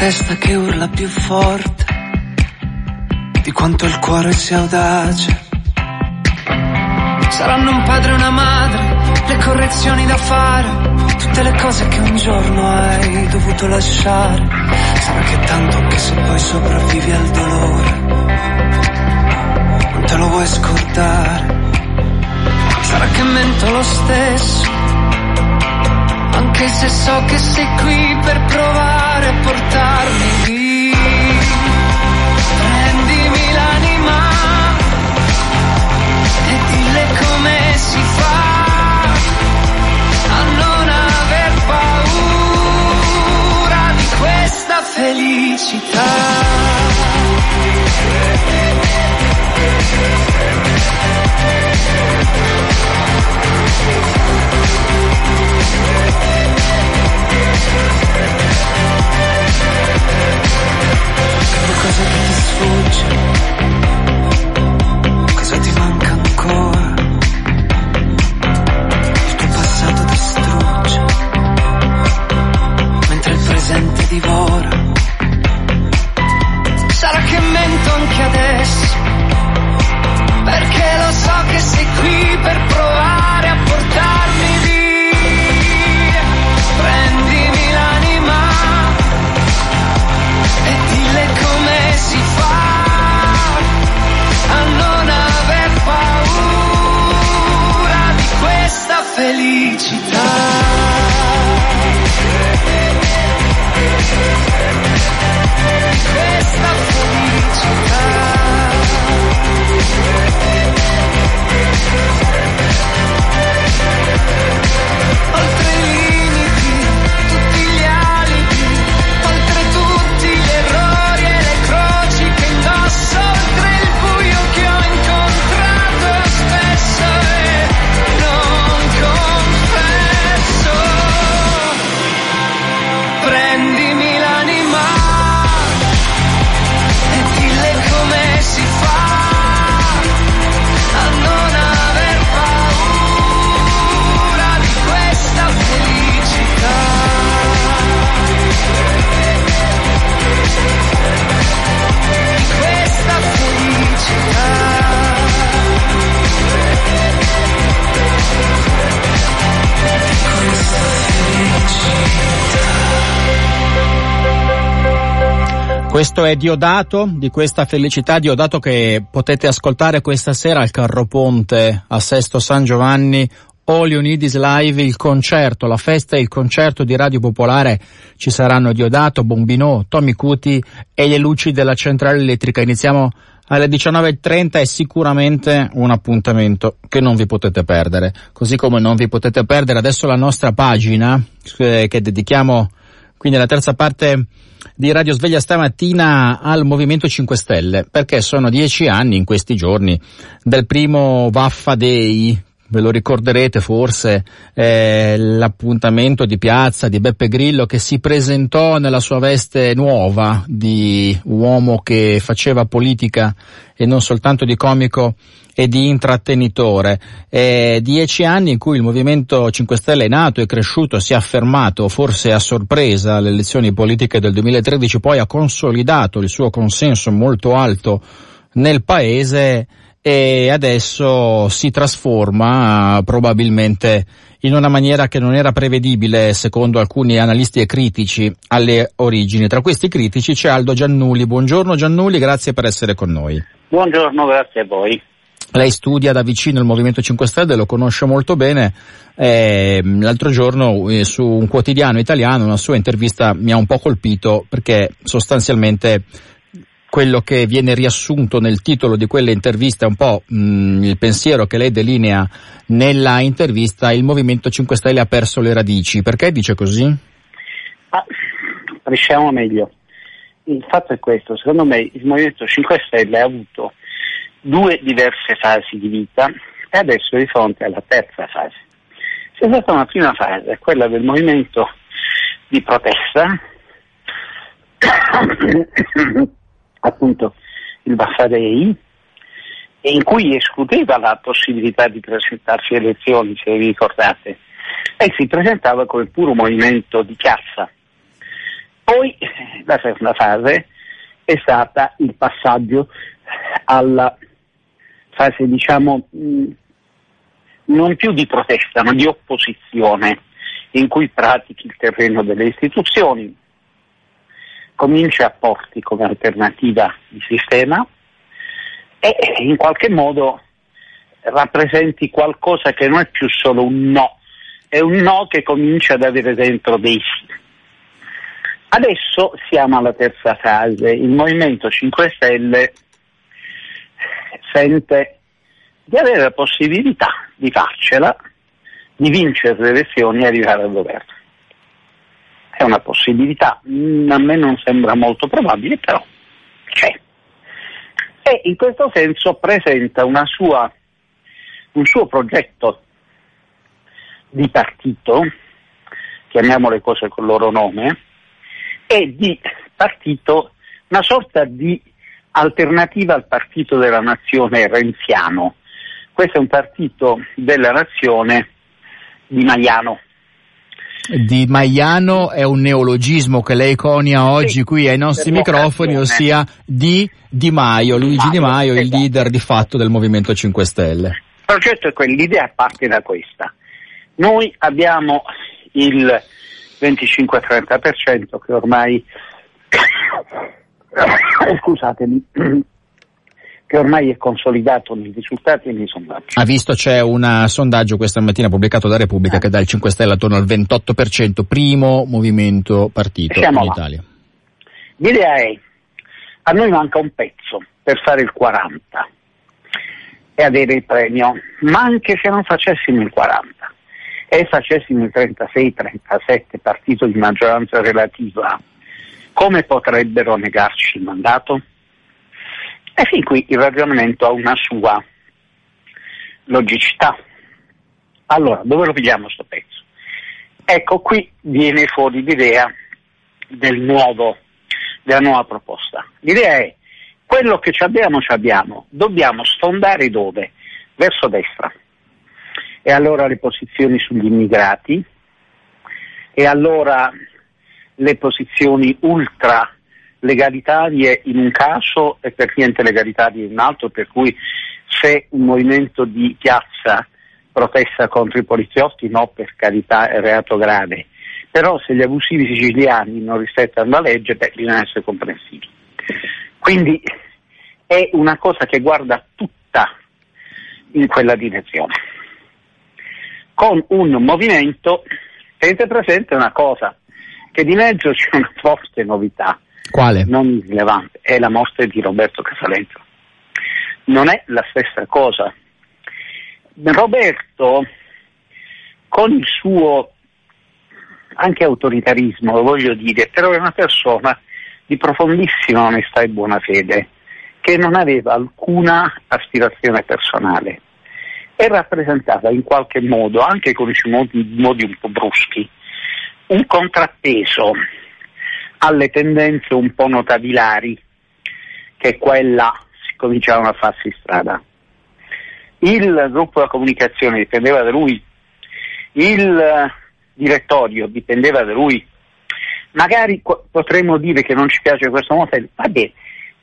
testa che urla più forte di quanto il cuore sia audace. Saranno un padre e una madre, le correzioni da fare, tutte le cose che un giorno hai dovuto lasciare. Sarà che tanto anche se poi sopravvivi al dolore, non te lo vuoi scordare. Sarà che mento lo stesso, anche se so che sei qui per provare a portarmi via. Prendimi l'anima e dille come si fa a non aver paura. Questo è Diodato, di questa felicità Diodato che potete ascoltare questa sera al Carro Ponte a Sesto San Giovanni o Leonidis Live, il concerto, la festa e il concerto di Radio Popolare. Ci saranno Diodato, Bombino, Tommy Cuti e le luci della centrale elettrica. Iniziamo alle 19.30 è sicuramente un appuntamento che non vi potete perdere. Così come non vi potete perdere adesso la nostra pagina eh, che dedichiamo quindi la terza parte di Radio Sveglia stamattina al Movimento 5 Stelle, perché sono dieci anni in questi giorni del primo Vaffa Day, ve lo ricorderete forse, eh, l'appuntamento di piazza di Beppe Grillo che si presentò nella sua veste nuova di uomo che faceva politica e non soltanto di comico e di intrattenitore. Eh, dieci anni in cui il Movimento 5 Stelle è nato, è cresciuto, si è affermato, forse a sorpresa alle elezioni politiche del 2013, poi ha consolidato il suo consenso molto alto nel paese e adesso si trasforma probabilmente in una maniera che non era prevedibile secondo alcuni analisti e critici alle origini. Tra questi critici c'è Aldo Giannulli. Buongiorno Giannulli, grazie per essere con noi. Buongiorno, grazie a voi. Lei studia da vicino il Movimento 5 Stelle, lo conosce molto bene. Eh, l'altro giorno eh, su un quotidiano italiano una sua intervista mi ha un po' colpito perché sostanzialmente quello che viene riassunto nel titolo di quelle interviste è un po' mh, il pensiero che lei delinea nella intervista il Movimento 5 Stelle ha perso le radici. Perché dice così? Ah, diciamo meglio. Il fatto è questo, secondo me il Movimento 5 Stelle ha avuto due diverse fasi di vita e adesso è di fronte alla terza fase. C'è stata una prima fase, quella del movimento di protesta, appunto il Baffadei, in cui escludeva la possibilità di presentarsi alle elezioni, se vi ricordate, e si presentava come puro movimento di piazza. Poi la seconda fase è stata il passaggio alla fase, diciamo, non più di protesta, ma di opposizione, in cui pratichi il terreno delle istituzioni, comincia a porti come alternativa di sistema e in qualche modo rappresenti qualcosa che non è più solo un no, è un no che comincia ad avere dentro dei sì. Adesso siamo alla terza fase, il Movimento 5 Stelle sente di avere la possibilità di farcela, di vincere le elezioni e arrivare al governo. È una possibilità, a me non sembra molto probabile, però c'è. E in questo senso presenta sua, un suo progetto di partito, chiamiamo le cose col loro nome, e di partito una sorta di alternativa al partito della nazione renziano. Questo è un partito della nazione di Maiano. Di Maiano è un neologismo che lei conia oggi sì, qui ai nostri microfoni, ossia di Di Maio, Luigi Di Maio, esatto. il leader di fatto del Movimento 5 Stelle. Il progetto è quello, l'idea parte da questa. Noi abbiamo il 25-30% che ormai scusatemi che ormai è consolidato nei risultati e nei sondaggi. Ha visto c'è un sondaggio questa mattina pubblicato da Repubblica che dà il 5 Stelle attorno al 28%, primo movimento partito Siamo in là. Italia. L'idea è, a noi manca un pezzo per fare il 40 e avere il premio, ma anche se non facessimo il 40 e facessimo il 36-37 partito di maggioranza relativa, come potrebbero negarci il mandato? E fin qui il ragionamento ha una sua logicità. Allora, dove lo vediamo questo pezzo? Ecco, qui viene fuori l'idea del nuovo, della nuova proposta. L'idea è quello che ci abbiamo, ci abbiamo, dobbiamo sfondare dove? Verso destra. E allora le posizioni sugli immigrati, e allora le posizioni ultra legalitarie in un caso e per niente legalitarie in un altro, per cui se un movimento di piazza protesta contro i poliziotti, no, per carità è reato grave, però se gli abusivi siciliani non rispettano la legge, beh, bisogna essere comprensivi. Quindi è una cosa che guarda tutta in quella direzione. Con un movimento, tenete presente una cosa, che di mezzo c'è una forte novità, quale? Non rilevante, è la morte di Roberto Casaletto. Non è la stessa cosa. Roberto, con il suo anche autoritarismo, lo voglio dire, però è una persona di profondissima onestà e buona fede, che non aveva alcuna aspirazione personale e rappresentava in qualche modo, anche con i suoi modi, modi un po' bruschi, un contrappeso alle tendenze un po' notabilari che quella si cominciavano a farsi strada. Il gruppo della comunicazione dipendeva da lui, il direttorio dipendeva da lui, magari potremmo dire che non ci piace questo modello, va bene,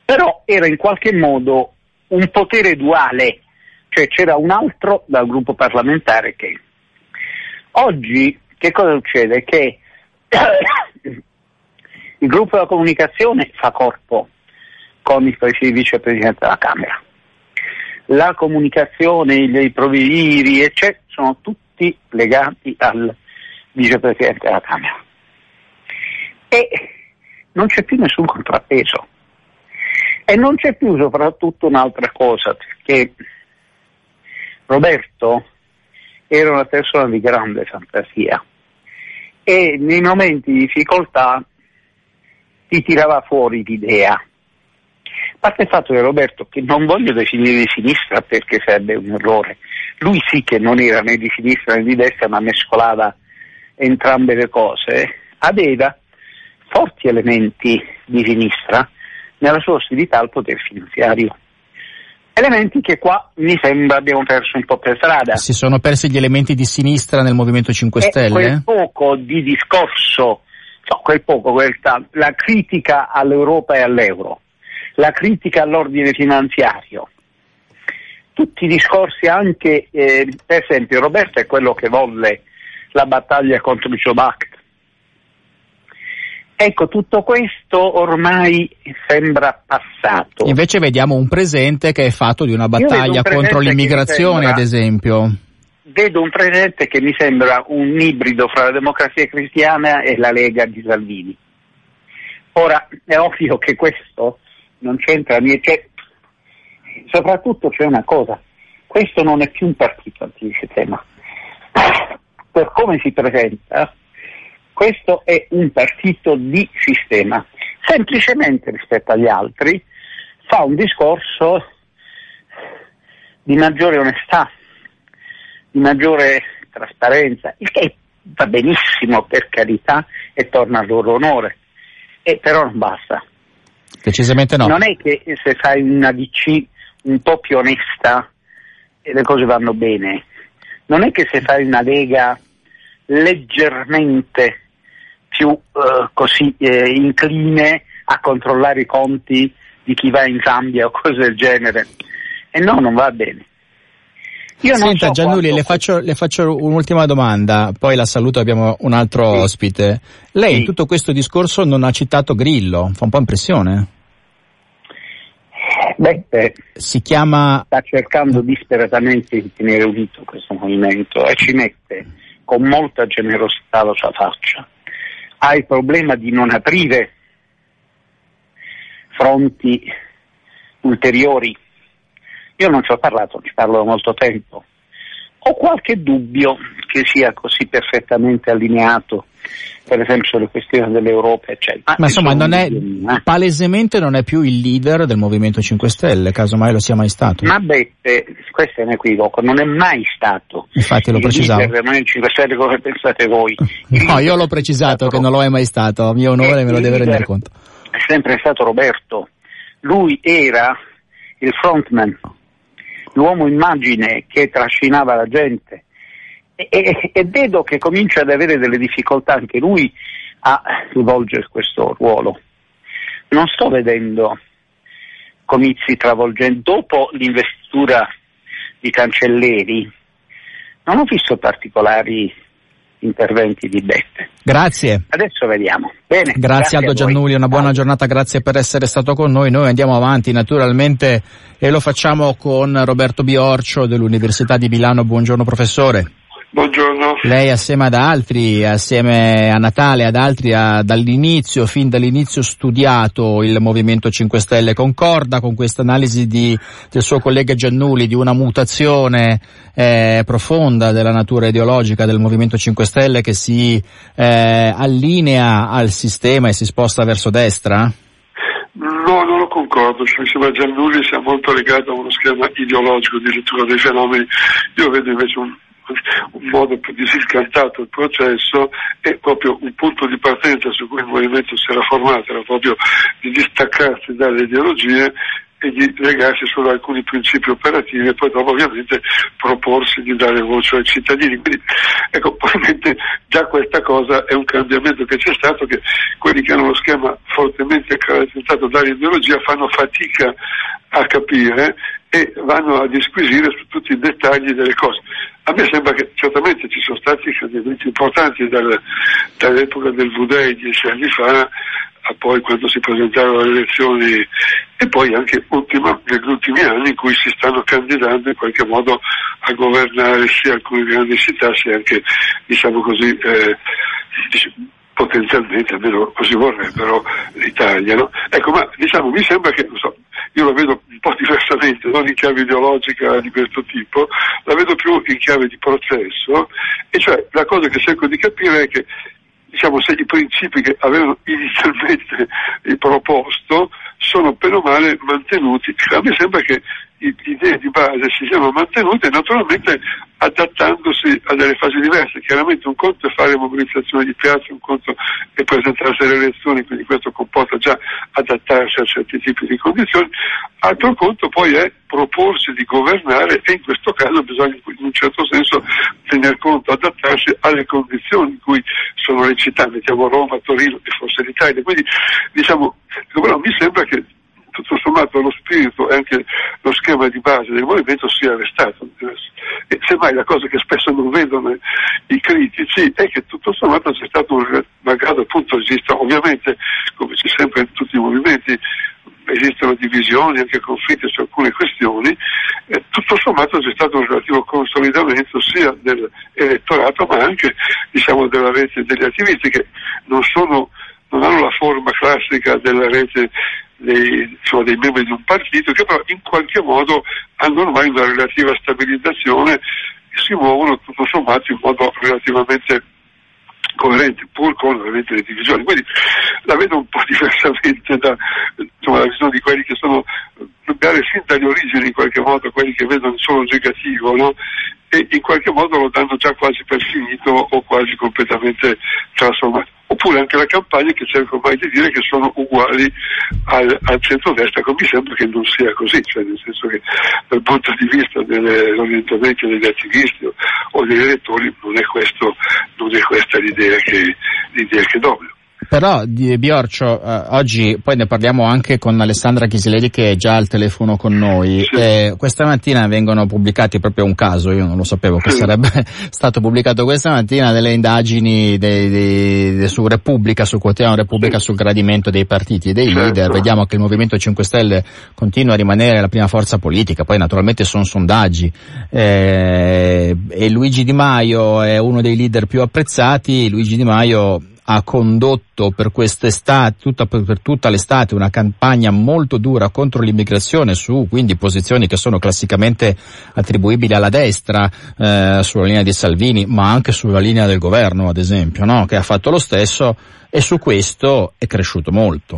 però era in qualche modo un potere duale, cioè c'era un altro dal gruppo parlamentare che oggi che cosa succede? Che il gruppo della comunicazione fa corpo con il vicepresidente della Camera. La comunicazione, i provvediri, eccetera, sono tutti legati al vicepresidente della Camera. E non c'è più nessun contrappeso. E non c'è più soprattutto un'altra cosa, perché Roberto era una persona di grande fantasia e nei momenti di difficoltà ti tirava fuori l'idea. A parte il fatto che Roberto, che non voglio definire di sinistra perché sarebbe un errore, lui sì che non era né di sinistra né di destra, ma mescolava entrambe le cose, aveva forti elementi di sinistra nella sua ostilità al potere finanziario. Elementi che qua mi sembra abbiamo perso un po' per strada. Si sono persi gli elementi di sinistra nel Movimento 5 E Stelle? quel poco di discorso, no, quel poco, quel ta- la critica all'Europa e all'euro, la critica all'ordine finanziario, tutti i discorsi anche, eh, per esempio Roberto è quello che volle la battaglia contro il Job Act. Ecco, tutto questo ormai sembra passato. Invece vediamo un presente che è fatto di una un battaglia presente contro l'immigrazione, sembra- ad esempio. Vedo un presente che mi sembra un ibrido fra la democrazia cristiana e la Lega di Salvini. Ora, è ovvio che questo non c'entra niente. Soprattutto c'è una cosa, questo non è più un partito antisistema. Per come si presenta, questo è un partito di sistema. Semplicemente rispetto agli altri fa un discorso di maggiore onestà, di maggiore trasparenza, il che va benissimo per carità e torna al loro onore, e però non basta. Decisamente no. Non è che se fai una DC un po' più onesta e le cose vanno bene, non è che se fai una lega leggermente più eh, così eh, incline a controllare i conti di chi va in Zambia o cose del genere. E no, non va bene. Io Senta so Giannulli, quanto- le faccio, le faccio un'ultima domanda, poi la saluto, abbiamo un altro Sì. ospite. Lei Sì. in tutto questo discorso non ha citato Grillo, fa un po' impressione. Beppe Si chiama sta cercando disperatamente di tenere unito questo movimento e ci mette con molta generosità la sua faccia. Ha il problema di non aprire fronti ulteriori. Io non ci ho parlato, ci parlo da molto tempo. Ho qualche dubbio che sia così perfettamente allineato, per esempio sulle questioni dell'Europa, eccetera. Ma insomma, sono non è, eh. palesemente non è più il leader del Movimento 5 Stelle, casomai lo sia mai stato. Ma Beppe, questo è un equivoco, non è mai stato Infatti lo il precisavo. leader del Movimento 5 Stelle come pensate voi. Il No, io l'ho precisato che non lo è mai stato, a mio onore Eh, me lo il deve rendere conto. È sempre stato Roberto. Lui era il frontman, l'uomo immagine che trascinava la gente. E, e- e vedo che comincia ad avere delle difficoltà anche lui a svolgere questo ruolo. Non sto vedendo comizi travolgenti. Dopo l'investitura di Cancelleri, non ho visto particolari interventi di Beppe. Grazie. Adesso vediamo. Bene. Grazie Aldo a voi. Giannulli, una buona giornata, grazie per essere stato con noi. Noi andiamo avanti naturalmente e lo facciamo con Roberto Biorcio dell'Università di Milano. Buongiorno professore. Buongiorno. Lei assieme ad altri, assieme a Natale, ad altri, ha dall'inizio, fin dall'inizio studiato il Movimento 5 Stelle. Concorda con questa analisi di, del suo collega Giannulli di una mutazione eh, profonda della natura ideologica del Movimento 5 Stelle che si eh, allinea al sistema e si sposta verso destra? No, non lo concordo, cioè, mi sembra Giannulli sia molto legato a uno schema ideologico di lettura dei fenomeni. Io vedo invece un, un modo più disincantato il processo e proprio un punto di partenza su cui il movimento si era formato era proprio di distaccarsi dalle ideologie e di legarsi solo a alcuni principi operativi e poi dopo ovviamente proporsi di dare voce ai cittadini. Quindi ecco, probabilmente già questa cosa è un cambiamento che c'è stato che quelli che hanno lo schema fortemente caratterizzato dall'ideologia fanno fatica a capire e vanno a disquisire su tutti i dettagli delle cose. A me sembra che certamente ci sono stati cambiamenti importanti dal- dall'epoca del V-Day dieci anni fa a poi quando si presentarono le elezioni e poi anche ultima- negli ultimi anni in cui si stanno candidando in qualche modo a governare sia alcune grandi città sia anche diciamo così eh, potenzialmente, almeno così vorrebbero, l'Italia. No? Ecco, ma diciamo, mi sembra che, non so, io la vedo un po' diversamente, non in chiave ideologica di questo tipo, la vedo più in chiave di processo, e cioè la cosa che cerco di capire è che diciamo, se i principi che avevano inizialmente proposto sono per o male mantenuti. A me sembra che le idee di base si siano mantenute naturalmente adattandosi a delle fasi diverse. Chiaramente un conto è fare mobilitazioni di piazza, un conto è presentarsi alle elezioni, quindi questo comporta già adattarsi a certi tipi di condizioni, altro conto poi è proporsi di governare e in questo caso bisogna in un certo senso tener conto, adattarsi alle condizioni in cui sono le città, mettiamo Roma, Torino e forse l'Italia. Quindi diciamo, però mi sembra che tutto sommato lo spirito e anche lo schema di base del movimento sia restato. E semmai la cosa che spesso non vedono i critici è che tutto sommato c'è stato un, malgrado appunto esista ovviamente, come c'è sempre in tutti i movimenti, esistono divisioni, anche conflitti su alcune questioni, eh, tutto sommato c'è stato un relativo consolidamento sia dell'elettorato ma anche diciamo, della rete degli attivisti che non, sono, non hanno la forma classica della rete dei, insomma, dei, membri di un partito che però in qualche modo hanno ormai una relativa stabilizzazione e si muovono tutto sommato in modo relativamente coerente, pur con ovviamente le divisioni. Quindi la vedo un po' diversamente da insomma, la visione di quelli che sono magari fin dagli origini in qualche modo quelli che vedono solo negativo no? e in qualche modo lo danno già quasi per finito o quasi completamente trasformato oppure anche la campagna che cerca ormai di dire che sono uguali al, al centro-destra, come mi sembra che non sia così, cioè nel senso che dal punto di vista dell'orientamento degli attivisti o, degli elettori non è, questo, non è questa l'idea che, l'idea che domina. Però di Biorcio, eh, oggi poi ne parliamo anche con Alessandra Chisileri che è già al telefono con noi. Sì. Eh, questa mattina vengono pubblicati proprio un caso, io non lo sapevo che sì. sarebbe stato pubblicato questa mattina, delle indagini dei, dei, dei, su Repubblica, su Quotidiano Repubblica sì. sul gradimento dei partiti e dei certo. leader. Vediamo che il Movimento 5 Stelle continua a rimanere la prima forza politica, poi naturalmente sono sondaggi. Eh, e Luigi Di Maio è uno dei leader più apprezzati. Luigi Di Maio ha condotto per quest'estate, tutta, per, tutta l'estate, una campagna molto dura contro l'immigrazione su quindi posizioni che sono classicamente attribuibili alla destra, eh, sulla linea di Salvini, ma anche sulla linea del governo, ad esempio, no? che ha fatto lo stesso e su questo è cresciuto molto.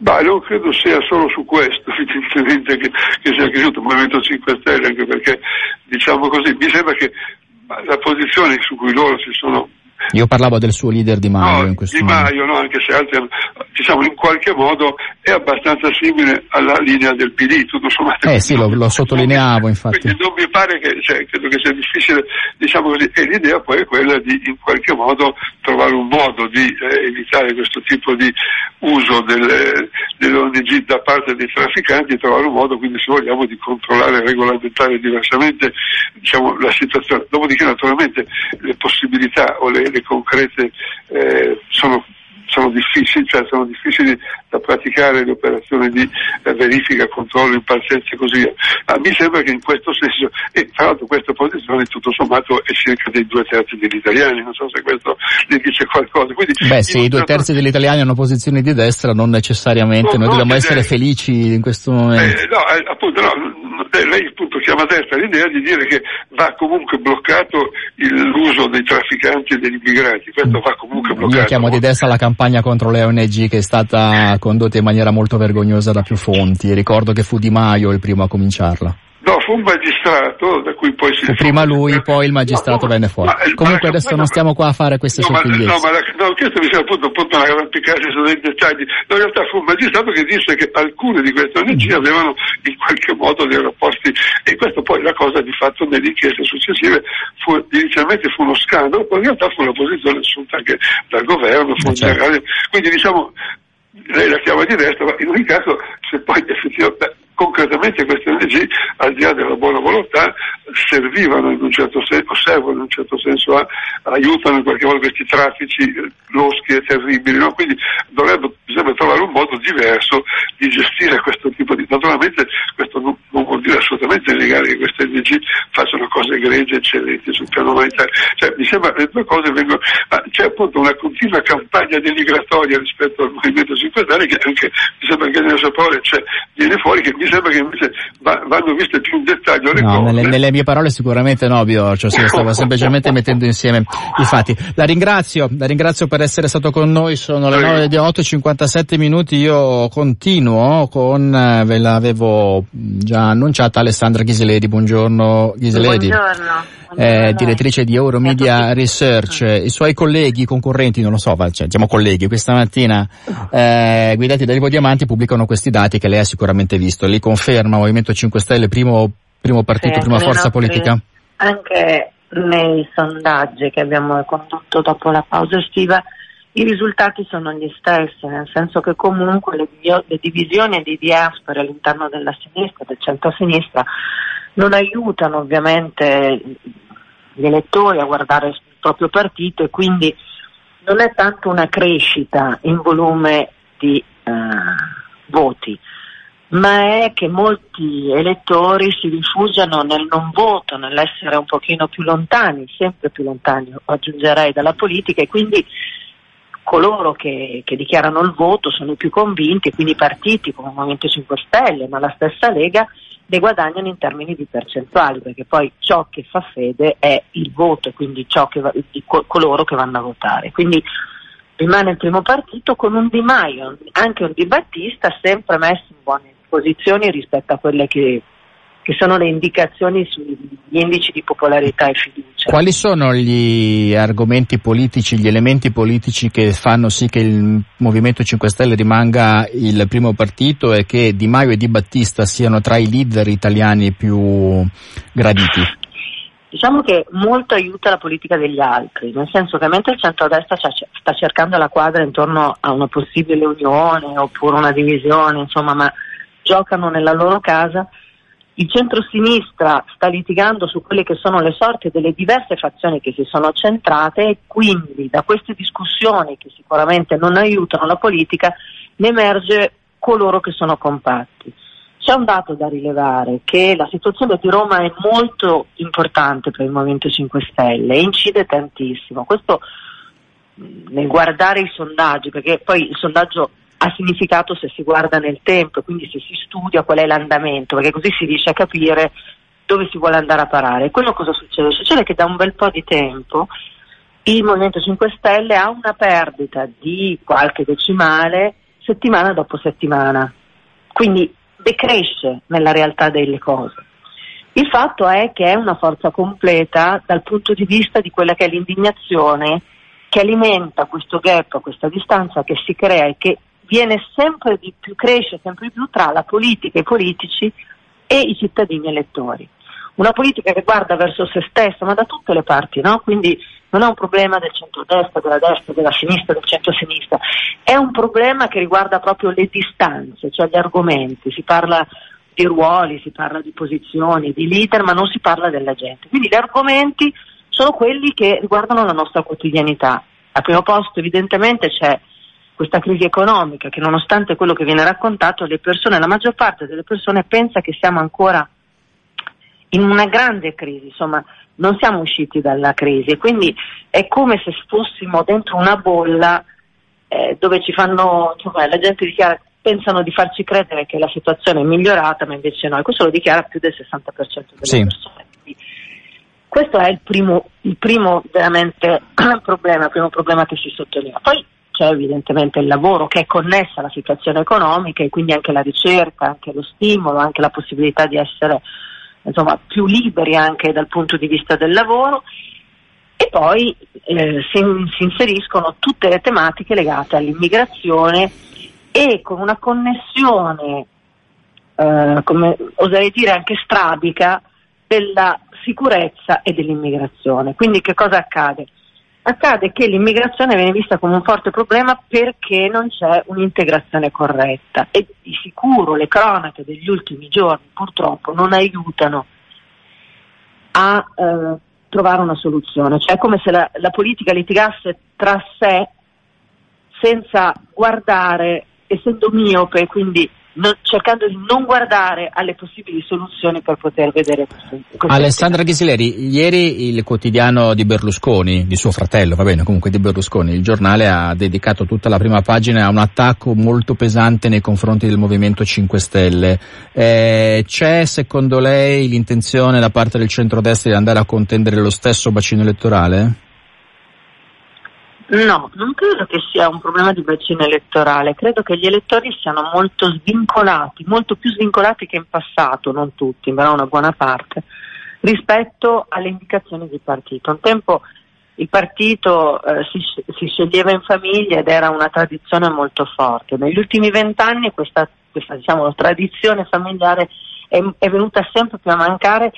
Ma non credo sia solo su questo, evidentemente, che, che sia cresciuto il Movimento 5 Stelle, anche perché, diciamo così, mi sembra che la posizione su cui loro si sono io parlavo del suo leader Di Maio no, in questo Di Maio, no, anche se altri, diciamo, in qualche modo è abbastanza simile alla linea del PD, tutto sommato. Eh sì, lo, lo sottolineavo infatti. Quindi non mi pare che, cioè, credo che sia difficile, diciamo così, e l'idea poi è quella di in qualche modo trovare un modo di eh, evitare questo tipo di uso delle, delle ONG da parte dei trafficanti e trovare un modo, quindi se vogliamo, di controllare e regolamentare diversamente diciamo, la situazione. Dopodiché naturalmente le possibilità o le, le concrete eh, sono sono difficili, cioè sono difficili da praticare le operazioni di eh, verifica, controllo, imparzienza e così via. Ma mi sembra che in questo senso, e tra l'altro questa posizione tutto sommato è circa dei due terzi degli italiani, non so se questo gli dice qualcosa. Quindi, Beh sì, i due certo... terzi degli italiani hanno posizioni di destra, non necessariamente, no, noi dobbiamo essere felici in questo momento. Eh, no, eh, appunto, no, lei appunto chiama destra l'idea di dire che va comunque bloccato il, l'uso dei trafficanti e degli immigrati, questo va comunque bloccato. Io chiamo di destra la campagna contro le ONG che è stata condotta in maniera molto vergognosa da più fonti, ricordo che fu Di Maio il primo a cominciarla. No, fu un magistrato da cui poi si... Fu prima lui, poi il magistrato no, venne fuori. Ma, Comunque ma, adesso non stiamo qua a fare queste no, sottigliezze. No, ma la, no, questo mi sembra appunto, appunto una arrampicarsi su dei dettagli. No, in realtà fu un magistrato che disse che alcune di queste ONG mm. avevano in qualche modo dei rapporti e questo poi la cosa di fatto nelle inchieste successive fu, inizialmente fu uno scandalo, poi in realtà fu una posizione assunta anche dal governo, fu certo. generale. Quindi diciamo lei la chiama di destra, ma in ogni caso se poi effettivamente concretamente ONG, al di là della buona volontà, servivano in un certo senso, servono in un certo senso, aiutano in qualche modo questi traffici loschi e terribili, no? quindi dovrebbe, bisogna trovare un modo diverso di gestire questo tipo di... Naturalmente questo non, dire assolutamente negare che queste ONG facciano cose egregie, eccellenti sul piano umanitario, cioè mi sembra che le due cose vengono... Ma c'è appunto una continua campagna denigratoria rispetto al Movimento 5 Stelle che anche, mi sembra che nelle sue parole cioè, viene fuori che mi sembra che invece va, vanno viste più in dettaglio le no, cose. Nelle, nelle mie parole sicuramente no, Biorcio, sì, stavo semplicemente mettendo insieme i fatti. La ringrazio, la ringrazio per essere stato con noi, sono le 9 di 8 57 minuti, io continuo con, eh, ve l'avevo già annunciata, Alessandra Ghiseledi, buongiorno Ghiseledi. Buongiorno. Eh, direttrice di Euromedia Research, i suoi colleghi, concorrenti, non lo so, cioè, siamo colleghi, questa mattina eh, guidati da Ivo Diamanti pubblicano questi dati che lei ha sicuramente visto. Li conferma Movimento 5 Stelle, primo, primo partito, Sì, prima forza politica? Anche nei sondaggi che abbiamo condotto dopo la pausa estiva, i risultati sono gli stessi, nel senso che comunque le, le divisioni di diaspora all'interno della sinistra, del centro-sinistra, non aiutano ovviamente gli elettori a guardare il proprio partito e quindi non è tanto una crescita in volume di eh, voti, ma è che molti elettori si rifugiano nel non voto, nell'essere un pochino più lontani, sempre più lontani, aggiungerei, dalla politica e quindi coloro che, che dichiarano il voto sono i più convinti, quindi i partiti come il Movimento 5 Stelle, ma la stessa Lega, ne guadagnano in termini di percentuali, perché poi ciò che fa fede è il voto, quindi ciò che va- di co- coloro che vanno a votare. Quindi rimane il primo partito con un Di Maio, anche un Di Battista, sempre messo in buone posizioni rispetto a quelle che, che sono le indicazioni sugli indici di popolarità e fiducia. Quali sono gli argomenti politici, gli elementi politici che fanno sì che il Movimento 5 Stelle rimanga il primo partito e che Di Maio e Di Battista siano tra i leader italiani più graditi? Diciamo che molto aiuta la politica degli altri, nel senso che mentre il centrodestra sta sta cercando la quadra intorno a una possibile unione oppure una divisione, insomma, ma giocano nella loro casa, il centrosinistra sta litigando su quelle che sono le sorti delle diverse fazioni che si sono centrate e quindi da queste discussioni che sicuramente non aiutano la politica ne emerge coloro che sono compatti. C'è un dato da rilevare che la situazione di Roma è molto importante per il Movimento 5 Stelle e incide tantissimo. Questo mh, nel guardare i sondaggi, perché poi il sondaggio ha significato se si guarda nel tempo, quindi se si studia qual è l'andamento, perché così si riesce a capire dove si vuole andare a parare. Quello cosa succede? Succede che da un bel po' di tempo il Movimento 5 Stelle ha una perdita di qualche decimale settimana dopo settimana, quindi decresce nella realtà delle cose. Il fatto è che è una forza completa dal punto di vista di quella che è l'indignazione che alimenta questo gap, questa distanza che si crea e che viene sempre di più, cresce sempre di più tra la politica, i politici e i cittadini elettori. Una politica che guarda verso se stessa, ma da tutte le parti, no? Quindi non è un problema del centrodestra, della destra, della sinistra, del centro-sinistra, è un problema che riguarda proprio le distanze, cioè gli argomenti, si parla di ruoli, si parla di posizioni, di leader, ma non si parla della gente. Quindi gli argomenti sono quelli che riguardano la nostra quotidianità. Al primo posto evidentemente c'è questa crisi economica che nonostante quello che viene raccontato, le persone, la maggior parte delle persone pensa che siamo ancora in una grande crisi, insomma non siamo usciti dalla crisi e quindi è come se fossimo dentro una bolla eh, dove ci fanno, insomma, la gente dichiara, pensano di farci credere che la situazione è migliorata, ma invece no, e questo lo dichiara più del 60% delle Sì. persone. Quindi questo è il primo, il primo veramente problema, il primo problema che si sottolinea. Poi c'è evidentemente il lavoro che è connesso alla situazione economica e quindi anche la ricerca, anche lo stimolo, anche la possibilità di essere insomma, più liberi anche dal punto di vista del lavoro e poi eh, si, si inseriscono tutte le tematiche legate all'immigrazione e con una connessione, eh, come oserei dire anche strabica, della sicurezza e dell'immigrazione. Quindi che cosa accade? Accade che l'immigrazione viene vista come un forte problema perché non c'è un'integrazione corretta. E di sicuro le cronache degli ultimi giorni purtroppo non aiutano a eh, trovare una soluzione, cioè è come se la, la politica litigasse tra sé senza guardare, essendo miope, quindi cercando di non guardare alle possibili soluzioni per poter vedere questo. questo Alessandra Ghisileri, ieri il quotidiano di Berlusconi, di suo fratello, va bene, comunque di Berlusconi, il giornale ha dedicato tutta la prima pagina a un attacco molto pesante nei confronti del Movimento 5 Stelle. Eh, c'è secondo lei l'intenzione da parte del centrodestra di andare a contendere lo stesso bacino elettorale? No, non credo che sia un problema di bacino elettorale, credo che gli elettori siano molto svincolati, molto più svincolati che in passato, non tutti, ma una buona parte, rispetto alle indicazioni di partito. Un tempo il partito eh, si, si, sceglieva in famiglia ed era una tradizione molto forte. Negli ultimi vent'anni questa, questa diciamo, tradizione familiare è, è venuta sempre più a mancare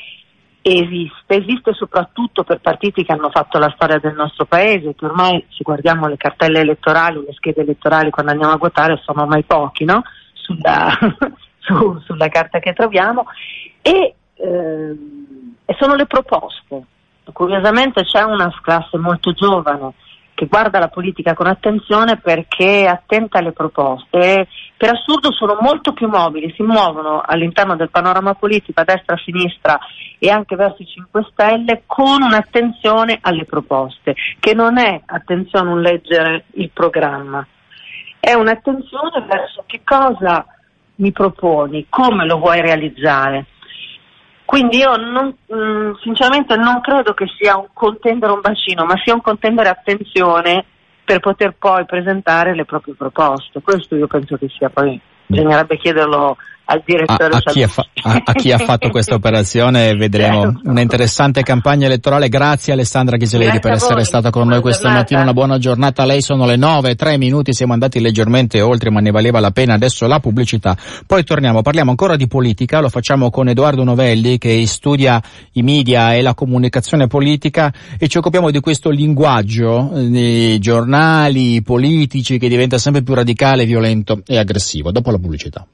esiste, esiste soprattutto per partiti che hanno fatto la storia del nostro paese, che ormai se guardiamo le cartelle elettorali, le schede elettorali quando andiamo a votare sono ormai pochi, no? sulla, su, sulla, carta che troviamo, e, eh, e sono le proposte. Curiosamente c'è una classe molto giovane che guarda la politica con attenzione perché è attenta alle proposte. Per assurdo sono molto più mobili, si muovono all'interno del panorama politico a destra, a sinistra e anche verso i 5 Stelle con un'attenzione alle proposte, che non è attenzione un leggere il programma, è un'attenzione verso che cosa mi proponi, come lo vuoi realizzare. Quindi io non, mh, mm, sinceramente non credo che sia un contendere un bacino, ma sia un contendere attenzione per poter poi presentare le proprie proposte. Questo io penso che sia poi, bisognerebbe chiederlo al direttore a, a, chi, fa- a, a chi, ha fatto questa operazione vedremo. Certo. una interessante campagna elettorale. Grazie Alessandra Ghiseledi per essere stata con noi questa giornata. mattina. Una buona giornata a lei. Sono le nove tre minuti. Siamo andati leggermente oltre ma ne valeva la pena. Adesso la pubblicità. Poi torniamo. Parliamo ancora di politica. Lo facciamo con Edoardo Novelli che studia i media e la comunicazione politica e ci occupiamo di questo linguaggio eh, dei giornali politici che diventa sempre più radicale violento e aggressivo. Dopo la pubblicità